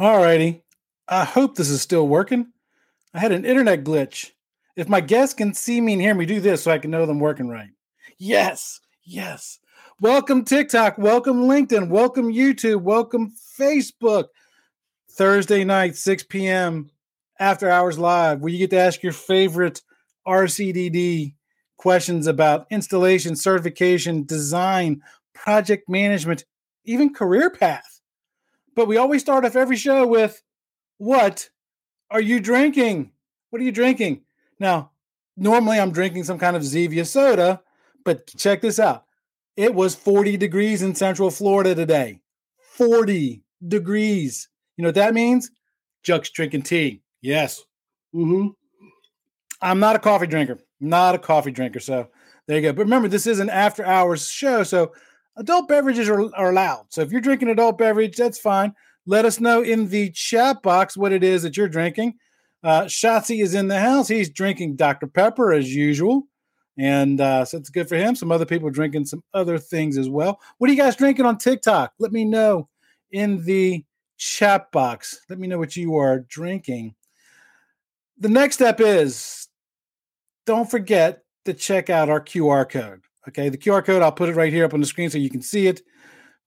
Alrighty. I hope this is still working. I had an internet glitch. If my guests can see me and hear me do this so I can know them working right. Yes, yes. Welcome TikTok, welcome LinkedIn, welcome YouTube, welcome Facebook. Thursday night, 6 p.m. after hours live, where you get to ask your favorite RCDD questions about installation, certification, design, project management, even career path. But we always start off every show with what are you drinking? What are you drinking? Now, normally I'm drinking some kind of Zevia soda, but check this out. It was 40 degrees in Central Florida today. 40 degrees. You know what that means? Chuck's drinking tea. Yes. Mm-hmm. I'm not a coffee drinker. Not a coffee drinker. So there you go. But remember, this is an after hours show. So adult beverages are, are allowed. So if you're drinking adult beverage, that's fine. Let us know in the chat box what it is that you're drinking. Uh, Shotzi is in the house. He's drinking Dr. Pepper as usual. And uh, so it's good for him. Some other people drinking some other things as well. What are you guys drinking on TikTok? Let me know in the chat box. Let me know what you are drinking. The next step is don't forget to check out our QR code. Okay, the QR code, I'll put it right here up on the screen so you can see it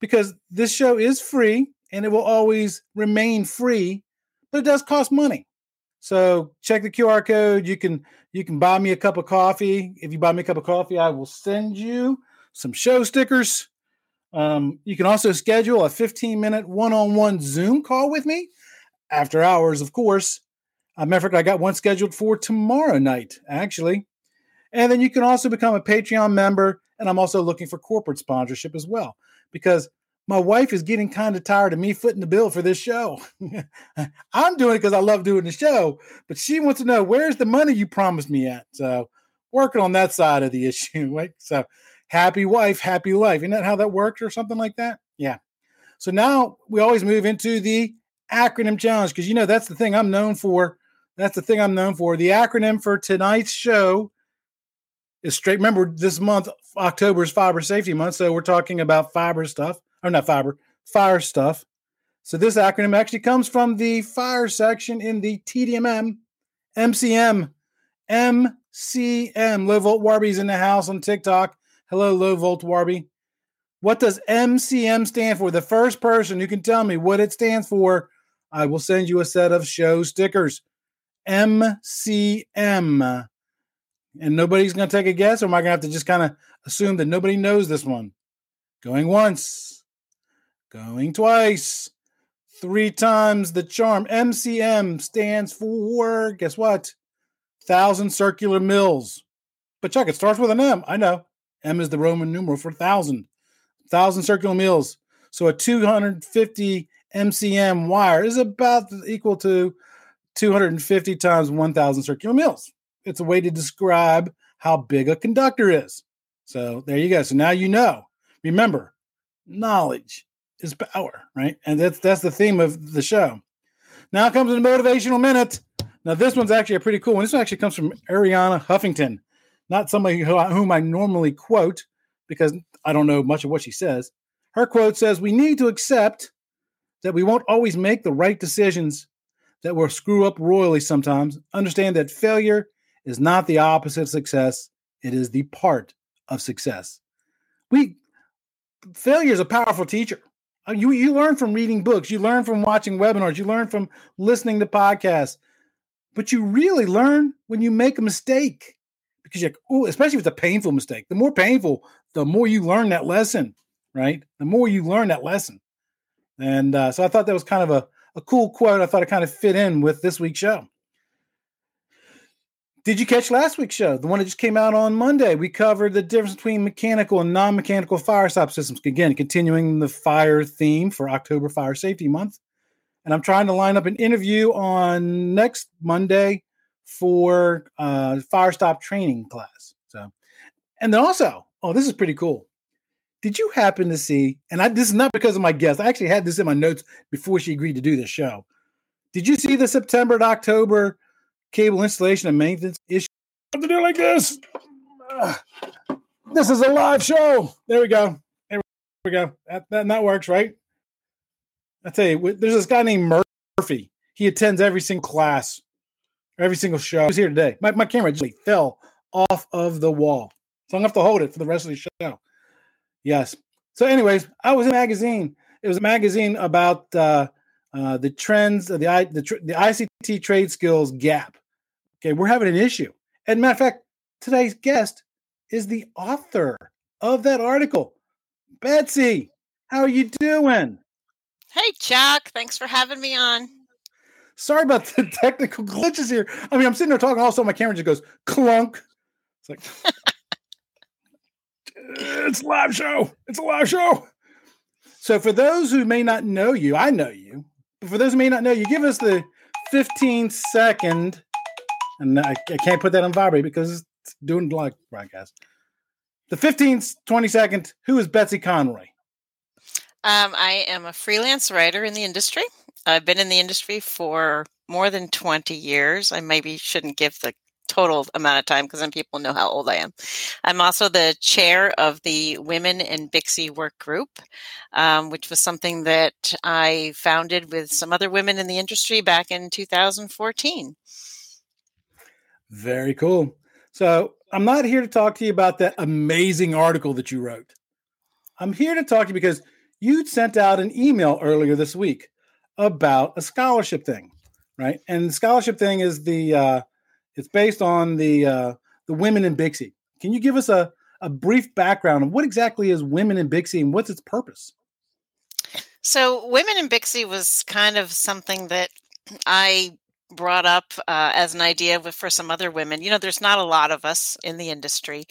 because this show is free and it will always remain free, but it does cost money. So check the QR code. You can you can buy me a cup of coffee. If you buy me a cup of coffee, I will send you some show stickers. Um, you can also schedule a 15 minute one on one Zoom call with me after hours, of course. Matter of I got one scheduled for tomorrow night, actually. And then you can also become a Patreon member. And I'm also looking for corporate sponsorship as well because my wife is getting kind of tired of me footing the bill for this show. I'm doing it because I love doing the show, but she wants to know where's the money you promised me at. So working on that side of the issue. Right? So happy wife, happy life. Isn't that how that worked or something like that? Yeah. So now we always move into the acronym challenge because you know that's the thing I'm known for. That's the thing I'm known for. The acronym for tonight's show is straight. Remember, this month, October is fiber safety month. So we're talking about fiber stuff, or not fiber, fire stuff. So this acronym actually comes from the fire section in the TDMM, MCM, MCM. Low Volt Warby's in the house on TikTok. Hello, Low Volt Warby. What does MCM stand for? The first person who can tell me what it stands for, I will send you a set of show stickers. MCM. And nobody's going to take a guess, or am I going to have to just kind of assume that nobody knows this one? Going once, going twice, three times the charm. MCM stands for, guess what? Thousand circular mils. But Chuck, it starts with an M. I know. M is the Roman numeral for thousand. Thousand circular mils. So a 250 MCM wire is about equal to 250 times 1,000 circular mils. It's a way to describe how big a conductor is. So there you go. So now you know. Remember, knowledge is power, right? And that's that's the theme of the show. Now comes the motivational minute. Now this one's actually a pretty cool one. This one actually comes from Arianna Huffington, not somebody who, whom I normally quote because I don't know much of what she says. Her quote says, "We need to accept that we won't always make the right decisions that will screw up royally sometimes. Understand that failure is not the opposite of success, it is the part of success. We failure is a powerful teacher. Uh, you you learn from reading books, you learn from watching webinars, you learn from listening to podcasts, but you really learn when you make a mistake because you're especially if it's a painful mistake. The more painful, the more you learn that lesson, right? The more you learn that lesson. And uh, so I thought that was kind of a, a cool quote. I thought it kind of fit in with this week's show. Did you catch last week's show? The one that just came out on Monday. We covered the difference between mechanical and non mechanical fire stop systems. Again, continuing the fire theme for October Fire Safety Month. And I'm trying to line up an interview on next Monday for uh, fire stop training class. So, and then also, oh, this is pretty cool. Did you happen to see? And I, this is not because of my guest. I actually had this in my notes before she agreed to do this show. Did you see the September to October cable installation and maintenance issue. What to do like this? Uh, this is a live show. There we go. There we go. That, that, that works, right? I tell you, there's this guy named Murphy Murphy. He attends every single class, every single show. He's here today. My, my camera just fell off of the wall. So I'm going to have to hold it for the rest of the show. Yes. So, anyways, I was in a magazine. It was a magazine about uh, uh, the trends, of the, the, the ICT trade skills gap. Okay, we're having an issue. And matter of fact, today's guest is the author of that article. Betsy, how are you doing? Hey, Chuck. Thanks for having me on. Sorry about the technical glitches here. I mean, I'm sitting there talking, also my camera just goes clunk. It's like it's a live show. It's a live show. So, for those who may not know you, I know you, but for those who may not know you, give us the 15 second, and I, I can't put that on vibrate because it's doing live broadcast. The 15th, 20 second, who is Betsy Conroy? Um, I am a freelance writer in the industry. I've been in the industry for more than 20 years. I maybe shouldn't give the total amount of time because then people know how old I am. I'm also the chair of the Women in BICSI Work Group, um, which was something that I founded with some other women in the industry back in 2014. Very cool. So I'm not here to talk to you about that amazing article that you wrote. I'm here to talk to you because you sent out an email earlier this week about a scholarship thing, right? And the scholarship thing is the uh, it's based on the uh, the Women in BICSI. Can you give us a, a brief background of what exactly is Women in BICSI and what's its purpose? So, Women in Bixie was kind of something that I brought up uh, as an idea for some other women. You know, there's not a lot of us in the industry.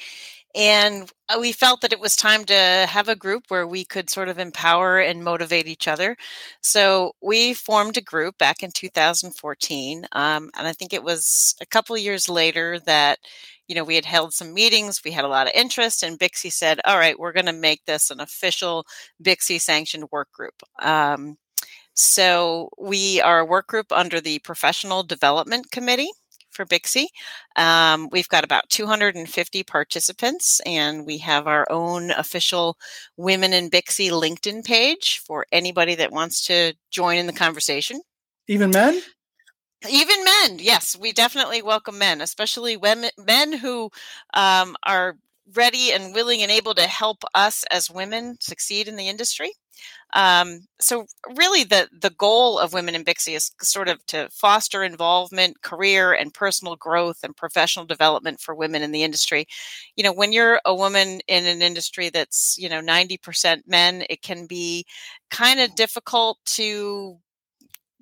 And uh, we felt that it was time to have a group where we could sort of empower and motivate each other. So we formed a group back in 2014. Um, and I think it was a couple years later that, you know, we had held some meetings, we had a lot of interest, and BICSI said, all right, we're going to make this an official BICSI sanctioned work group. Um, so we are a work group under the Professional Development Committee for BICSI. Um, we've got about 250 participants, and we have our own official Women in BICSI LinkedIn page for anybody that wants to join in the conversation. Even men? Even men, yes, we definitely welcome men, especially women, men who um, are ready and willing and able to help us as women succeed in the industry. Um, so really the the goal of women in BICSI is sort of to foster involvement, career and personal growth and professional development for women in the industry. You know, when you're a woman in an industry that's, you know, 90% men, it can be kind of difficult to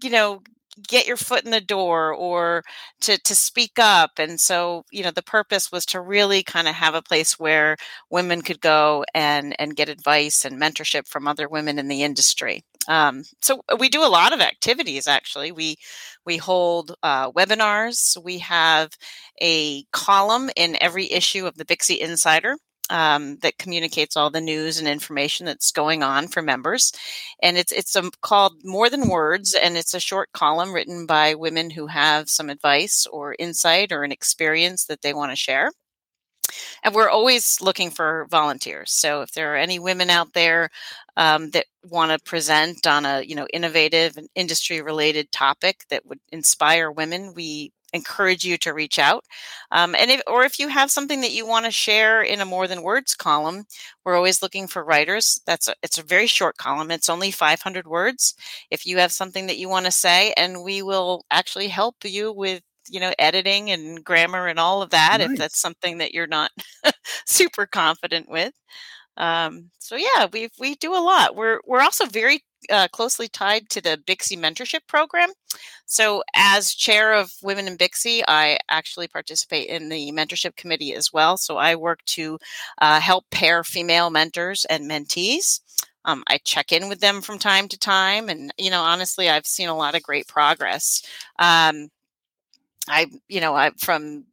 you know get your foot in the door or to to speak up. And so you know the purpose was to really kind of have a place where women could go and and get advice and mentorship from other women in the industry. Um, so we do a lot of activities actually. We we hold uh, webinars. We have a column in every issue of the BICSI insider um, that communicates all the news and information that's going on for members. And it's it's a, called More Than Words, and it's a short column written by women who have some advice or insight or an experience that they want to share. And we're always looking for volunteers. So if there are any women out there um, that want to present on a you know innovative and industry related topic that would inspire women, we encourage you to reach out. Um, and if, or if you have something that you want to share in a more than words column, we're always looking for writers. That's a, it's a very short column. It's only 500 words. If you have something that you want to say, and we will actually help you with you know editing and grammar and all of that nice. if that's something that you're not super confident with um, so yeah we we do a lot we're we're also very uh, closely tied to the BICSI mentorship program. So, as chair of Women in BICSI, I actually participate in the mentorship committee as well. So, I work to uh, help pair female mentors and mentees. Um, I check in with them from time to time, and you know, honestly, I've seen a lot of great progress. Um, I, you know, I from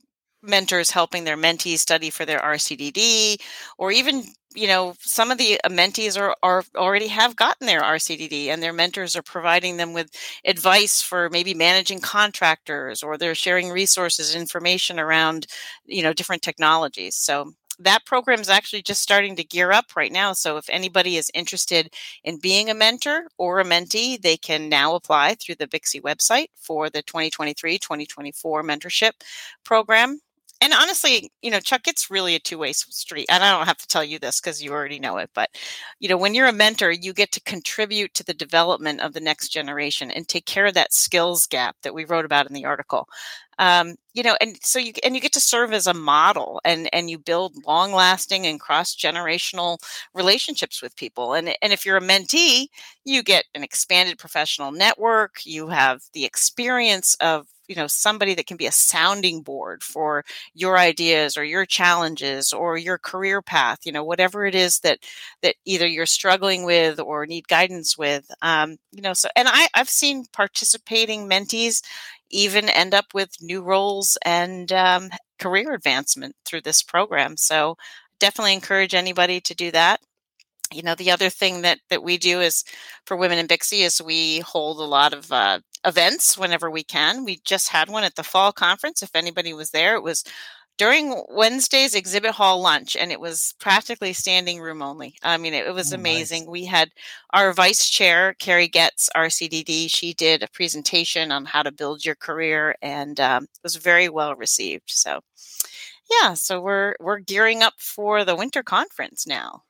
mentors helping their mentees study for their RCDD, or even you know some of the mentees are, are already have gotten their rcdd and their mentors are providing them with advice for maybe managing contractors or they're sharing resources information around you know different technologies so that program is actually just starting to gear up right now. So if anybody is interested in being a mentor or a mentee, they can now apply through the BICSI website for the 2023 2024 mentorship program and honestly, you know, Chuck, it's really a two way street. And I don't have to tell you this because you already know it. But, you know, when you're a mentor, you get to contribute to the development of the next generation and take care of that skills gap that we wrote about in the article. Um, you know, and so you and you get to serve as a model and and you build long lasting and cross generational relationships with people. And and if you're a mentee, you get an expanded professional network. You have the experience of you know somebody that can be a sounding board for your ideas or your challenges or your career path you know whatever it is that that either you're struggling with or need guidance with um, you know so and i i've seen participating mentees even end up with new roles and um, career advancement through this program so definitely encourage anybody to do that. You know the other thing that that we do is for women in BICSI is we hold a lot of uh, events whenever we can. We just had one at the fall conference if anybody was there. It was during wednesday's exhibit hall lunch and it was practically standing room only. I mean it, it was oh, amazing. Nice. we had our vice chair carrie getz rcdd she did a presentation on how to build your career and um, it was very well received. So yeah so we're we're gearing up for the winter conference now.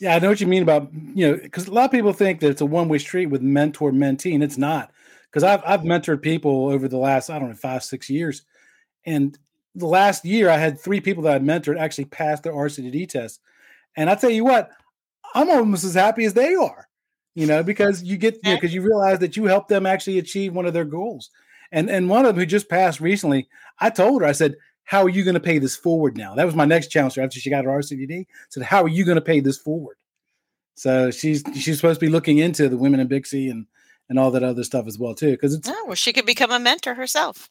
Yeah, I know what you mean about you know because a lot of people think that it's a one way street with mentor mentee, and it's not. Because I've I've mentored people over the last I don't know five six years, and the last year I had three people that I mentored actually pass their RCDD test, and I tell you what, I'm almost as happy as they are, you know, because you get because you, know, you realize that you help them actually achieve one of their goals. And and one of them who just passed recently, I told her I said how are you going to pay this forward now? That was my next challenge after she got her RCDD. Said, how are you going to pay this forward? So she's she's supposed to be looking into the women in BICSI and and all that other stuff as well too, because it's oh, well, she could become a mentor herself.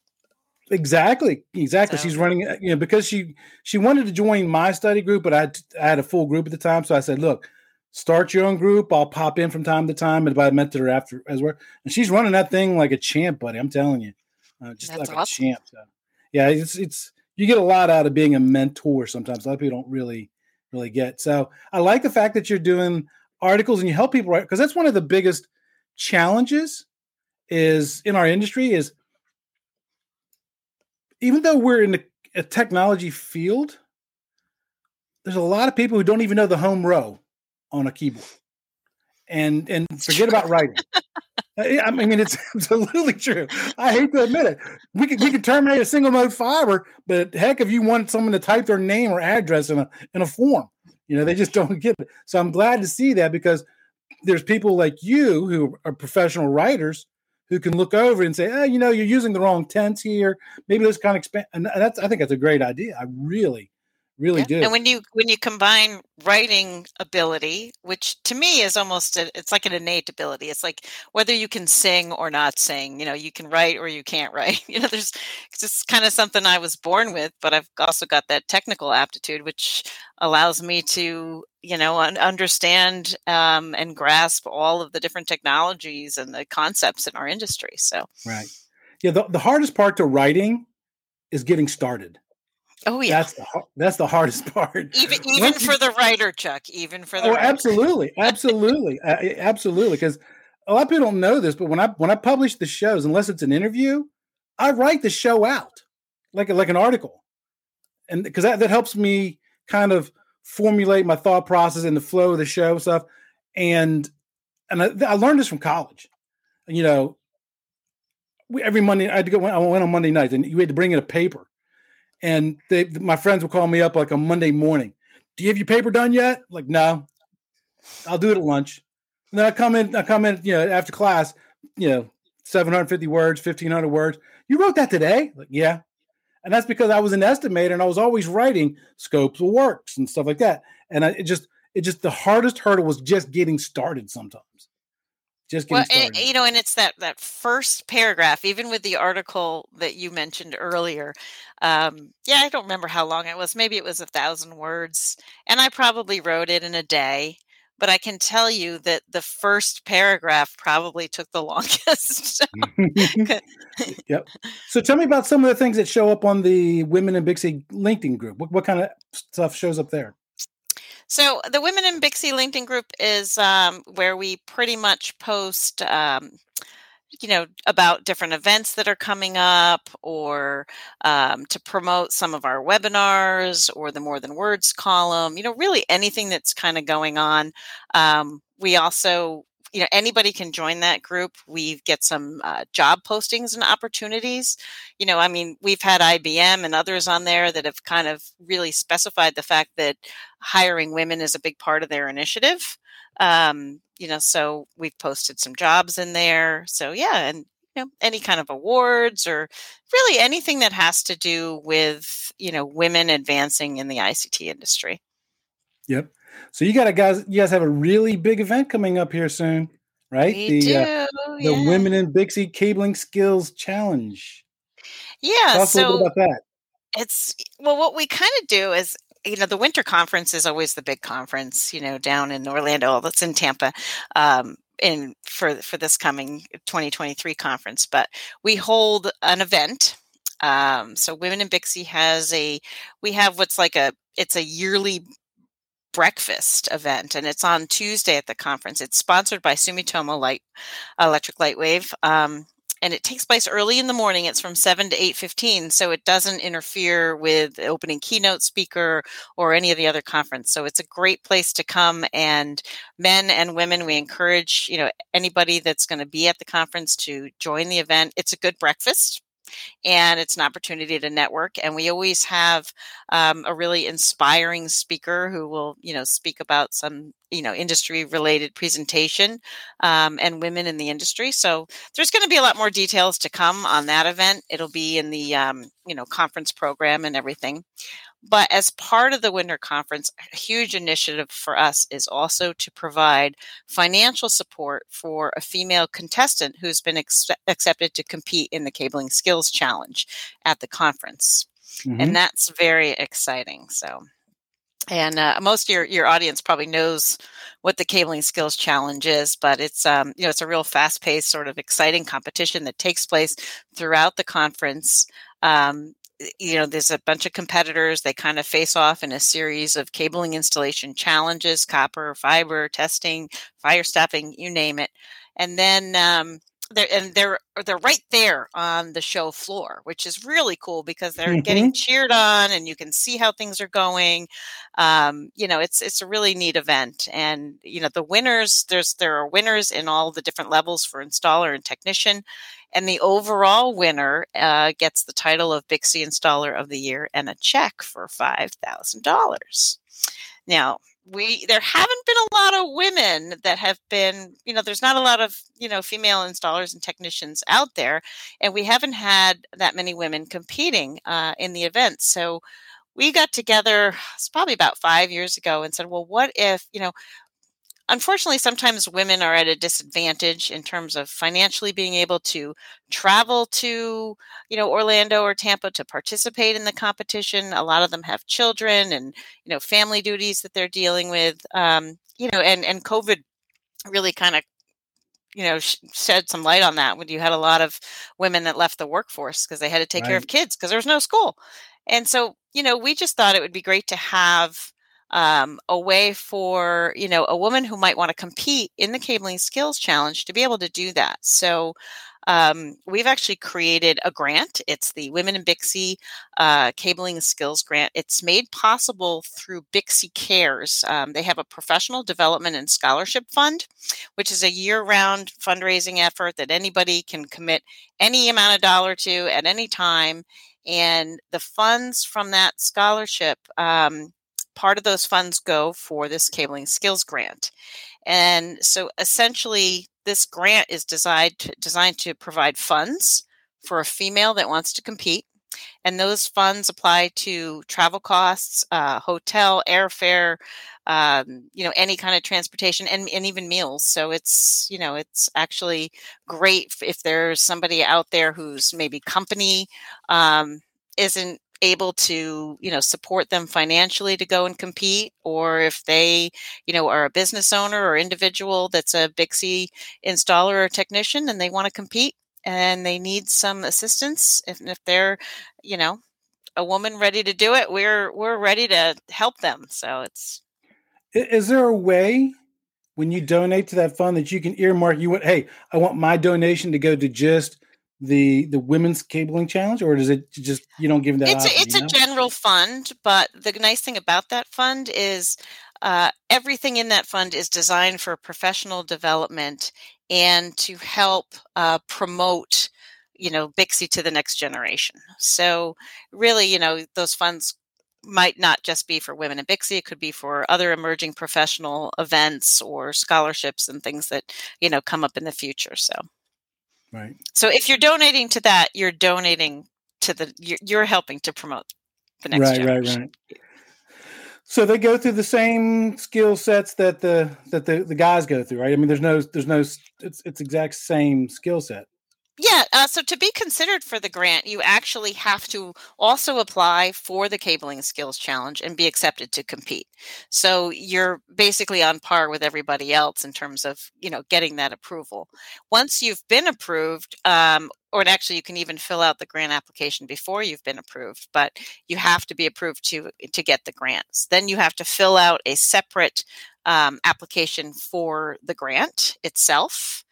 Exactly, exactly. So. She's running, you know, because she she wanted to join my study group, but I I had a full group at the time, so I said, look, start your own group. I'll pop in from time to time, and I mentor her after as well. And she's running that thing like a champ, buddy. I'm telling you, uh, just That's like awesome. a champ. So, yeah, it's it's you get a lot out of being a mentor sometimes. A lot of people don't really really get. So I like the fact that you're doing articles and you help people write because that's one of the biggest challenges is in our industry is even though we're in a, a technology field, there's a lot of people who don't even know the home row on a keyboard and and forget about writing. Uh, I mean, it's absolutely true. I hate to admit it. We could we could terminate a single mode fiber, but heck, if you want someone to type their name or address in a in a form, you know, they just don't get it. So I'm glad to see that because there's people like you who are professional writers who can look over and say, oh, you know, you're using the wrong tense here. Maybe let's kind of expand. And that's I think that's a great idea. I really really yeah. do. And when you when you combine writing ability, which to me is almost a, it's like an innate ability. It's like whether you can sing or not sing. You know, you can write or you can't write. You know, there's it's just kind of something I was born with, but I've also got that technical aptitude, which allows me to you know un- understand um, and grasp all of the different technologies and the concepts in our industry. So right, yeah. The, the hardest part to writing is getting started Oh yeah, that's the that's the hardest part. Even even for the writer, Chuck. Even for the oh, writer. absolutely, absolutely, uh, absolutely. Because a lot of people don't know this, but when I when I publish the shows, unless it's an interview, I write the show out like like an article, and because that that helps me kind of formulate my thought process and the flow of the show stuff. And and I, I learned this from college. You know, we, every Monday I had to go. I went on Monday nights, and you had to bring in a paper and they, my friends would call me up like a Monday morning. Do you have your paper done yet? Like, no. I'll do it at lunch. And then I come in, I come in, you know, after class, you know, 750 words, 1500 words. You wrote that today? Like, yeah. And that's because I was an estimator and I was always writing scopes of works and stuff like that. And I, it just, it just, the hardest hurdle was just getting started sometimes just well, and, you know, and it's that that first paragraph, even with the article that you mentioned earlier. Um, yeah, I don't remember how long it was. Maybe it was a thousand words, and I probably wrote it in a day. But I can tell you that the first paragraph probably took the longest. yep. So tell me about some of the things that show up on the Women in C LinkedIn group. What, what kind of stuff shows up there? So the Women in C LinkedIn group is um, where we pretty much post um, you know about different events that are coming up or um, to promote some of our webinars or the more than words column you know really anything that's kind of going on. Um, we also you know anybody can join that group. We get some uh, job postings and opportunities. You know i mean we've had ibm and others on there that have kind of really specified the fact that hiring women is a big part of their initiative um, you know, so we've posted some jobs in there. So yeah, and you know, any kind of awards or really anything that has to do with, you know, women advancing in the ICT industry. Yep. So you got a guys you guys have a really big event coming up here soon, right? We the do, uh, the yeah. Women in BICSI Cabling Skills Challenge. Yeah, so about that. It's well what we kind of do is you know the winter conference is always the big conference you know down in orlando that's in tampa um, in for for this coming 2023 conference. But we hold an event um, so women in C has a we have what's like a it's a yearly breakfast event and it's on tuesday at the conference. It's sponsored by sumitomo light electric lightwave um, and it takes place early in the morning it's from 7 to 8.15 so it doesn't interfere with the opening keynote speaker or any of the other conference so it's a great place to come and men and women we encourage you know anybody that's going to be at the conference to join the event. It's a good breakfast and it's an opportunity to network. And we always have um, a really inspiring speaker who will, you know, speak about some, you know, industry related presentation um, and women in the industry. So there's going to be a lot more details to come on that event. It'll be in the, um, you know, conference program and everything. But as part of the winter conference, a huge initiative for us is also to provide financial support for a female contestant who's been ex- accepted to compete in the Cabling Skills Challenge at the conference. Mm-hmm. And that's very exciting. So, and uh, most of your, your audience probably knows what the cabling skills challenge is but it's um, you know it's a real fast paced sort of exciting competition that takes place throughout the conference um, you know, there's a bunch of competitors. They kind of face off in a series of cabling installation challenges, copper, fiber, testing, fire stopping, you name it. And then um, they're and they're they're right there on the show floor, which is really cool because they're mm-hmm. getting cheered on, and you can see how things are going. Um, you know, it's it's a really neat event, and you know the winners. There's there are winners in all the different levels for installer and technician, and the overall winner uh, gets the title of C Installer of the Year and a check for five thousand dollars. Now, we there haven't been a lot of women that have been you know there's not a lot of you know female installers and technicians out there and we haven't had that many women competing uh, in the event. So we got together it's probably about five years ago and said well what if you know unfortunately, sometimes women are at a disadvantage in terms of financially being able to travel to, you know, Orlando or Tampa to participate in the competition. A lot of them have children and, you know, family duties that they're dealing with. Um, you know, and and COVID really kind of you know shed some light on that when you had a lot of women that left the workforce because they had to take right. care of kids because there was no school and so you know we just thought it would be great to have um, a way for you know a woman who might want to compete in the cabling skills challenge to be able to do that. So um, we've actually created a grant. It's the women in C uh, cabling skills grant. It's made possible through C cares. Um, they have a professional development and scholarship fund which is a year-round fundraising effort that anybody can commit any amount of dollar to at any time. And the funds from that scholarship um, part of those funds go for this cabling skills grant. And so essentially, this grant is designed to, designed to provide funds for a female that wants to compete. And those funds apply to travel costs, uh, hotel, airfare, um, you know, any kind of transportation and, and even meals. So it's, you know, it's actually great if there's somebody out there who's maybe company um, isn't able to you know support them financially to go and compete or if they you know are a business owner or individual that's a BICSI installer or technician and they want to compete and they need some assistance if, if they're you know a woman ready to do it we're we're ready to help them. So it's is there a way when you donate to that fund that you can earmark you want hey i want my donation to go to just the the women's cabling challenge or does it just you don't give them that it's option, a, it's you a general fund but the nice thing about that fund is uh, everything in that fund is designed for professional development and to help uh, promote you know BICSI to the next generation so really you know those funds might not just be for women in BICSI. It could be for other emerging professional events or scholarships and things that you know come up in the future. So, right. So if you're donating to that, you're donating to the you're, you're helping to promote the next right, generation. Right, right, So they go through the same skill sets that the that the, the guys go through, right? I mean, there's no there's no it's it's exact same skill set. Yeah, uh, so to be considered for the grant, you actually have to also apply for the Cabling Skills Challenge and be accepted to compete. So you're basically on par with everybody else in terms of you know getting that approval. Once you've been approved, um, or actually you can even fill out the grant application before you've been approved, but you have to be approved to to get the grants. Then you have to fill out a separate um, application for the grant itself.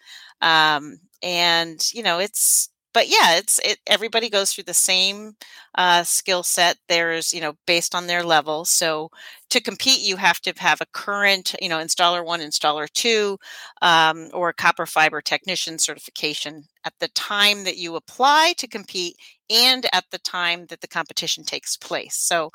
Um, and you know it's but yeah it's it everybody goes through the same uh, skill set. There's you know based on their level. So to compete you have to have a current you know installer one installer two um, or a copper fiber technician certification at the time that you apply to compete and at the time that the competition takes place so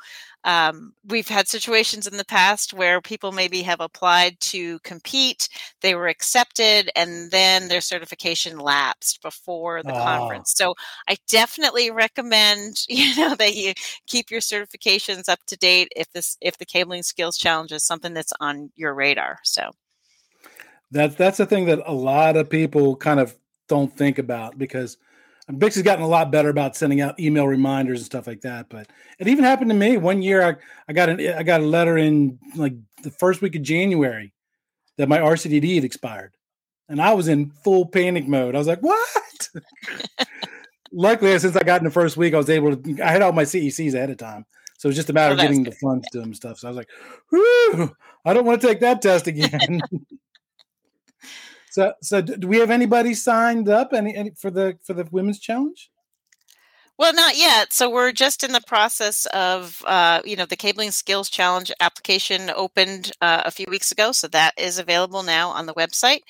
um, we've had situations in the past where people maybe have applied to compete, they were accepted, and then their certification lapsed before the oh. conference. So I definitely recommend you know that you keep your certifications up to date if this if the skills challenges something that's on your radar. So that's that's the thing that a lot of people kind of don't think about because Bix has gotten a lot better about sending out email reminders and stuff like that. But it even happened to me one year. I, I got an I got a letter in like the first week of January that my RCDD had expired, and I was in full panic mode. I was like, "What?" Luckily, since I got in the first week, I was able to. I had all my CECs ahead of time, so it was just a matter oh, of getting good. the funds to them stuff. So I was like, "Whew, I don't want to take that test again." So, so do we have anybody signed up any, any for the for the women's challenge? Well, not yet. So we're just in the process of, uh, you know, the Cabling Skills Challenge application opened uh, a few weeks ago. So that is available now on the website.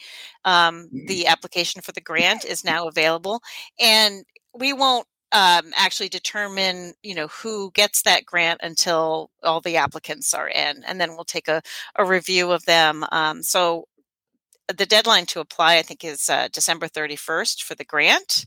Um, the application for the grant is now available. And we won't um, actually determine, you know, who gets that grant until all the applicants are in. And then we'll take a, a review of them. Um, so the deadline to apply, I think, is uh, December 31st for the grant.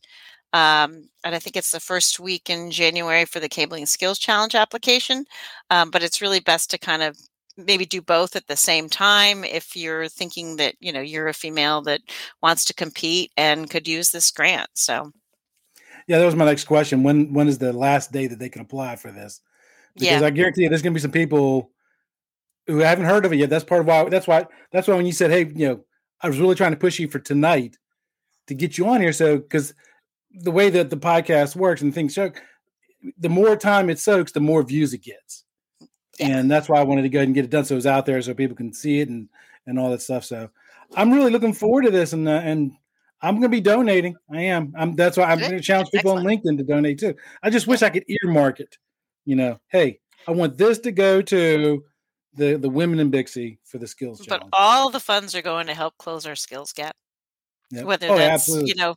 Um, and I think it's the first week in January for the Cabling Skills Challenge application. Um, but it's really best to kind of maybe do both at the same time if you're thinking that you know you're a female that wants to compete and could use this grant. So, yeah, that was my next question. When when is the last day that they can apply for this? Because yeah. I guarantee you, there's going to be some people who haven't heard of it yet. That's part of why. That's why. That's why when you said, "Hey, you know." I was really trying to push you for tonight to get you on here. So, because the way that the podcast works and things soak, the more time it soaks, the more views it gets. And that's why I wanted to go ahead and get it done so it's out there so people can see it and and all that stuff. So, I'm really looking forward to this, and uh, and I'm going to be donating. I am. I'm. That's why I'm going to challenge people Excellent. on LinkedIn to donate too. I just wish I could earmark it. You know, hey, I want this to go to the the women in BICSI for the skills but all the funds are going to help close our skills gap. Yep. Whether oh, that's absolutely. you know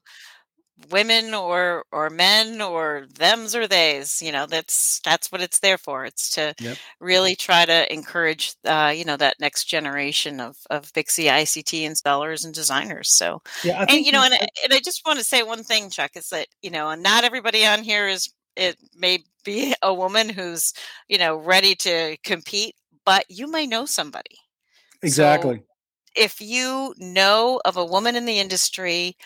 women or or men or thems or theys you know that's that's what it's there for it's to yep. really try to encourage uh, you know that next generation of of BICSI ict installers and designers so yeah, and you know and, and i just want to say one thing chuck is that you know and not everybody on here is it may be a woman who's you know ready to compete but you may know somebody. Exactly. So if you know of a woman in the industry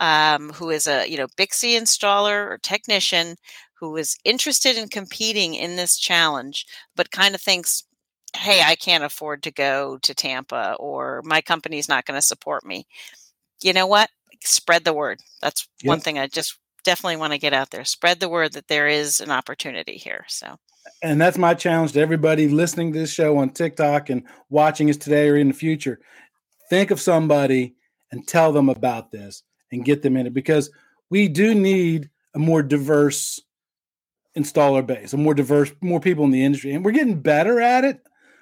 um, who is a you know BICSI installer or technician who is interested in competing in this challenge, but kind of thinks, hey, I can't afford to go to Tampa or my company's not going to support me. You know what? Spread the word. That's yep. one thing I just definitely want to get out there. Spread the word that there is an opportunity here. So and that's my challenge to everybody listening to this show on TikTok and watching us today or in the future. Think of somebody and tell them about this and get them in it because we do need a more diverse installer base, a more diverse, more people in the industry. And we're getting better at it.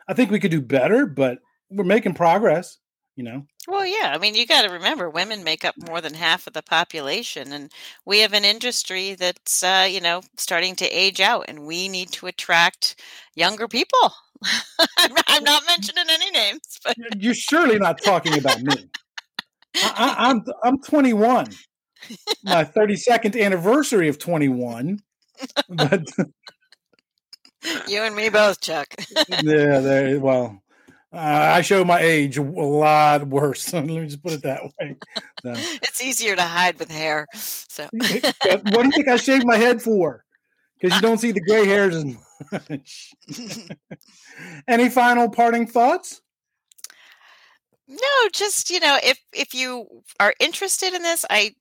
I think we could do better, but we're making progress, you know. Well, yeah. I mean, you got to remember women make up more than half of the population. And we have an industry that's, uh, you know, starting to age out, and we need to attract younger people. I'm not mentioning any names, but you're surely not talking about me. I, I'm I'm 21. My 32nd anniversary of 21. But you and me both, Chuck. yeah, there. Well, uh, I show my age a lot worse. Let me just put it that way. So. It's easier to hide with hair. So, what do you think I shaved my head for? Because you don't see the gray hairs as much. Any final parting thoughts? No, just you know, if if you are interested in this, I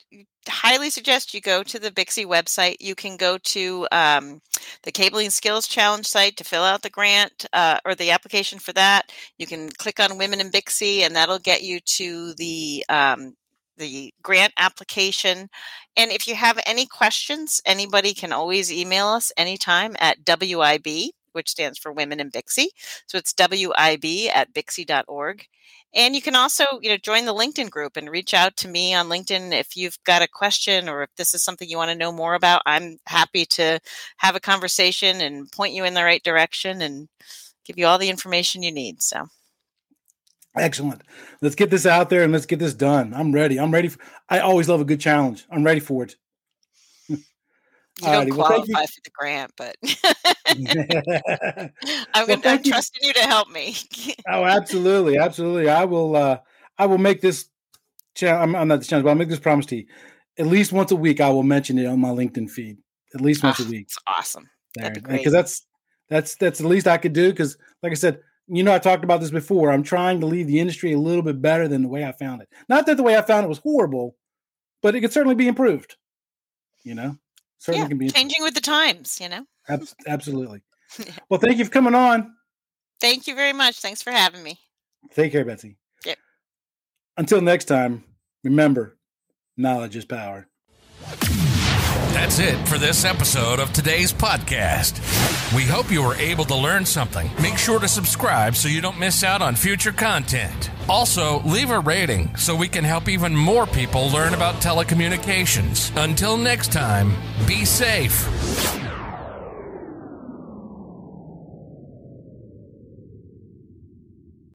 highly suggest you go to the BICSI website. You can go to um, the Cabling Skills Challenge site to fill out the grant uh, or the application for that. You can click on Women in BICSI, and that'll get you to the um, the grant application. And if you have any questions, anybody can always email us anytime at WIB, which stands for Women in BICSI. So it's WIB at BICSI.org. And you can also, you know, join the LinkedIn group and reach out to me on LinkedIn if you've got a question or if this is something you want to know more about. I'm happy to have a conversation and point you in the right direction and give you all the information you need. So Excellent. Let's get this out there and let's get this done. I'm ready. I'm ready. For, I always love a good challenge. I'm ready for it. You don't qualify well, you. for the grant, but I'm, well, I'm trusting you to help me. oh, absolutely, absolutely. I will. uh I will make this. challenge. I'm, I'm not the challenge, but I'll make this promise to you. At least once a week, I will mention it on my LinkedIn feed. At least once oh, a week. It's awesome. Because that's that's that's the least I could do. Because, like I said, you know, I talked about this before. I'm trying to leave the industry a little bit better than the way I found it. Not that the way I found it was horrible, but it could certainly be improved. You know certainly yeah, can be changing with the times. You know, Ab- absolutely. well, thank you for coming on. Thank you very much. Thanks for having me. Take care, Betsy. Yep. Until next time, remember, knowledge is power. That's it for this episode of today's podcast. We hope you were able to learn something. Make sure to subscribe so you don't miss out on future content. Also, leave a rating so we can help even more people learn about telecommunications. Until next time, be safe.